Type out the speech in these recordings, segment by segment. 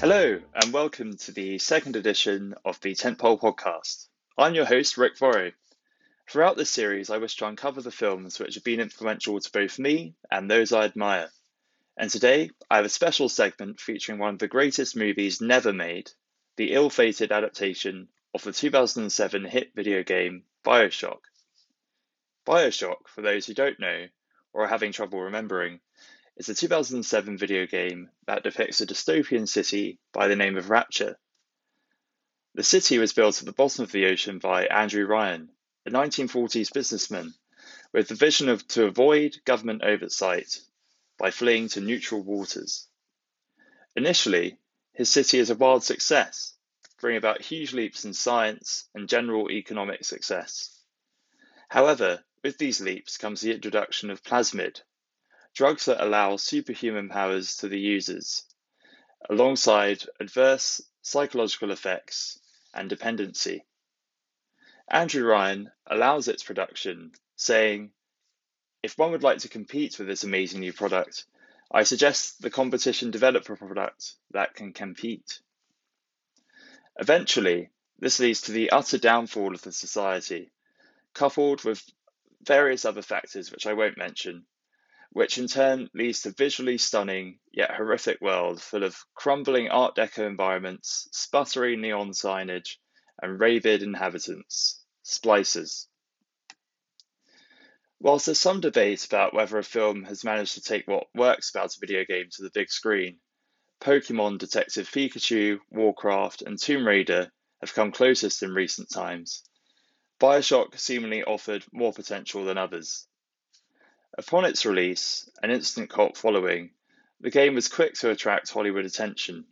Hello, and welcome to the second edition of the Tentpole podcast. I'm your host, Rick Vorrow. Throughout this series, I wish to uncover the films which have been influential to both me and those I admire. And today, I have a special segment featuring one of the greatest movies never made, the ill fated adaptation of the 2007 hit video game Bioshock. Bioshock, for those who don't know or are having trouble remembering, is a 2007 video game that depicts a dystopian city by the name of Rapture. The city was built at the bottom of the ocean by Andrew Ryan, a 1940s businessman with the vision of to avoid government oversight by fleeing to neutral waters. Initially, his city is a wild success, bringing about huge leaps in science and general economic success. However, with these leaps comes the introduction of plasmid, drugs that allow superhuman powers to the users, alongside adverse psychological effects and dependency. Andrew Ryan allows its production, saying, If one would like to compete with this amazing new product, I suggest the competition develop a product that can compete. Eventually, this leads to the utter downfall of the society, coupled with various other factors which I won't mention, which in turn leads to visually stunning yet horrific world full of crumbling Art Deco environments, sputtering neon signage, and rabid inhabitants, splicers. Whilst there's some debate about whether a film has managed to take what works about a video game to the big screen, Pokemon, Detective Pikachu, Warcraft, and Tomb Raider have come closest in recent times. Bioshock seemingly offered more potential than others. Upon its release, an instant cult following, the game was quick to attract Hollywood attention.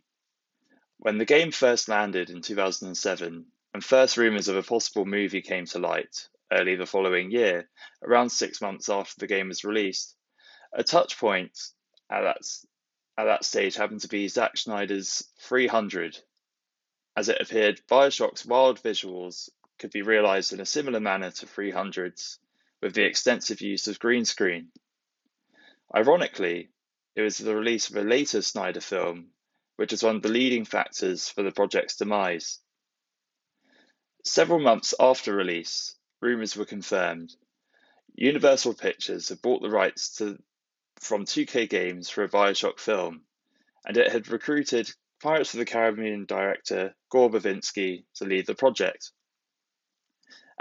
When the game first landed in 2007, and first rumours of a possible movie came to light early the following year, around six months after the game was released, a touch point at that, at that stage happened to be Zack Snyder's 300. As it appeared, Bioshock's wild visuals could be realised in a similar manner to 300's with the extensive use of green screen. Ironically, it was the release of a later Snyder film, which was one of the leading factors for the project's demise. Several months after release, rumours were confirmed. Universal Pictures had bought the rights to, from 2K Games for a Bioshock film, and it had recruited Pirates of the Caribbean director Gore Verbinski to lead the project.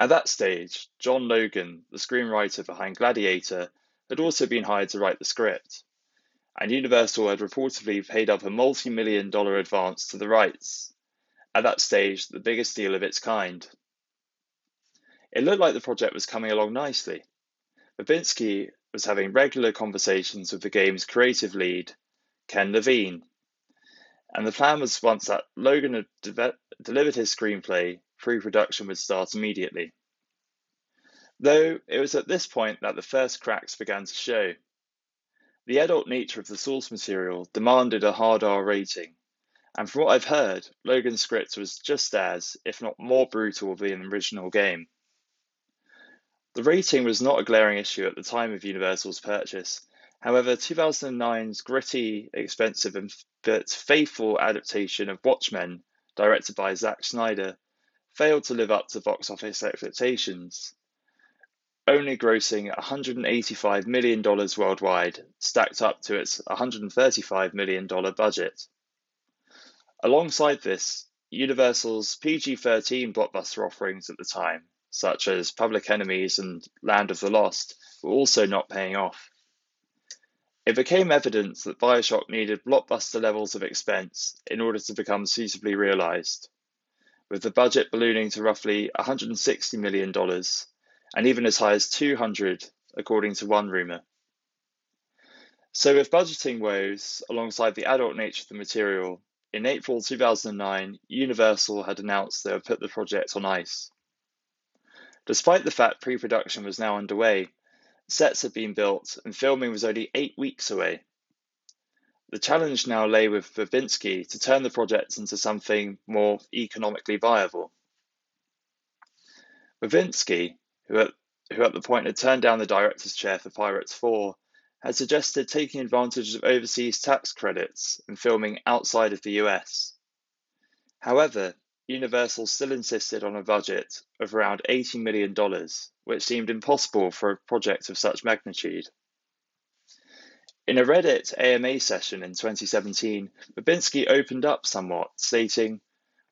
At that stage, John Logan, the screenwriter behind Gladiator, had also been hired to write the script, and Universal had reportedly paid up a multi million dollar advance to the rights, at that stage, the biggest deal of its kind. It looked like the project was coming along nicely. Verbinski was having regular conversations with the game's creative lead, Ken Levine, and the plan was once that Logan had de- delivered his screenplay pre production would start immediately. Though it was at this point that the first cracks began to show. The adult nature of the source material demanded a hard R rating, and from what I've heard, Logan's script was just as, if not more brutal than the original game. The rating was not a glaring issue at the time of Universal's purchase. However, 2009's gritty, expensive, and but faithful adaptation of Watchmen, directed by Zack Snyder, failed to live up to box office expectations, only grossing $185 million worldwide, stacked up to its $135 million budget. Alongside this, Universal's PG 13 blockbuster offerings at the time, such as Public Enemies and Land of the Lost, were also not paying off. It became evident that Bioshock needed blockbuster levels of expense in order to become suitably realised with the budget ballooning to roughly $160 million and even as high as 200 according to one rumour. So, with budgeting woes alongside the adult nature of the material, in April 2009, Universal had announced they would put the project on ice. Despite the fact pre production was now underway, sets had been built and filming was only eight weeks away. The challenge now lay with Verbinski to turn the project into something more economically viable. Verbinski, who at, who at the point had turned down the director's chair for Pirates 4, had suggested taking advantage of overseas tax credits and filming outside of the US. However, Universal still insisted on a budget of around $80 million, which seemed impossible for a project of such magnitude. In a Reddit AMA session in 2017, Verbinski opened up somewhat, stating,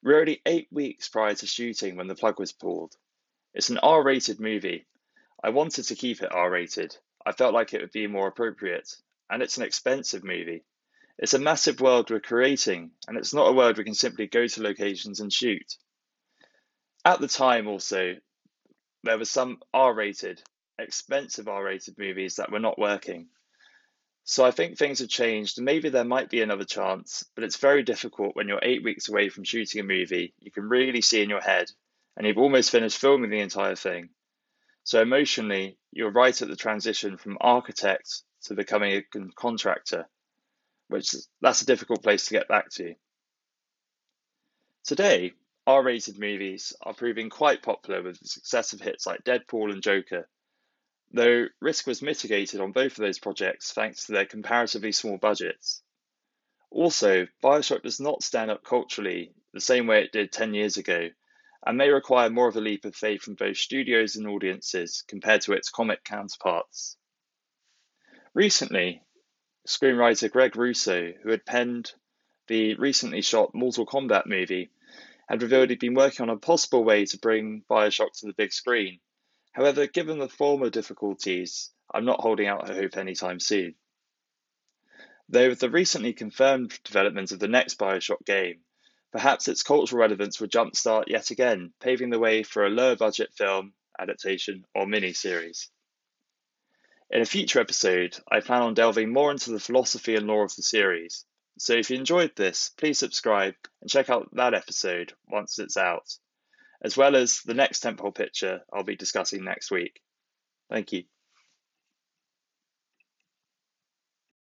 We're only eight weeks prior to shooting when the plug was pulled. It's an R rated movie. I wanted to keep it R rated, I felt like it would be more appropriate. And it's an expensive movie. It's a massive world we're creating, and it's not a world we can simply go to locations and shoot. At the time, also, there were some R rated, expensive R rated movies that were not working. So I think things have changed, and maybe there might be another chance, but it's very difficult when you're eight weeks away from shooting a movie. You can really see in your head, and you've almost finished filming the entire thing. So emotionally, you're right at the transition from architect to becoming a contractor, which that's a difficult place to get back to. Today, R rated movies are proving quite popular with the success of hits like Deadpool and Joker, though risk was mitigated on both of those projects thanks to their comparatively small budgets. Also, Bioshock does not stand up culturally the same way it did 10 years ago, and may require more of a leap of faith from both studios and audiences compared to its comic counterparts. Recently, screenwriter Greg Russo, who had penned the recently shot Mortal Kombat movie, had revealed he'd been working on a possible way to bring Bioshock to the big screen. However, given the former difficulties, I'm not holding out hope anytime soon. Though with the recently confirmed development of the next Bioshock game, Perhaps its cultural relevance will jumpstart yet again, paving the way for a lower budget film, adaptation, or mini-series. In a future episode, I plan on delving more into the philosophy and lore of the series, so if you enjoyed this, please subscribe and check out that episode once it's out, as well as the next tentpole picture I'll be discussing next week. Thank you.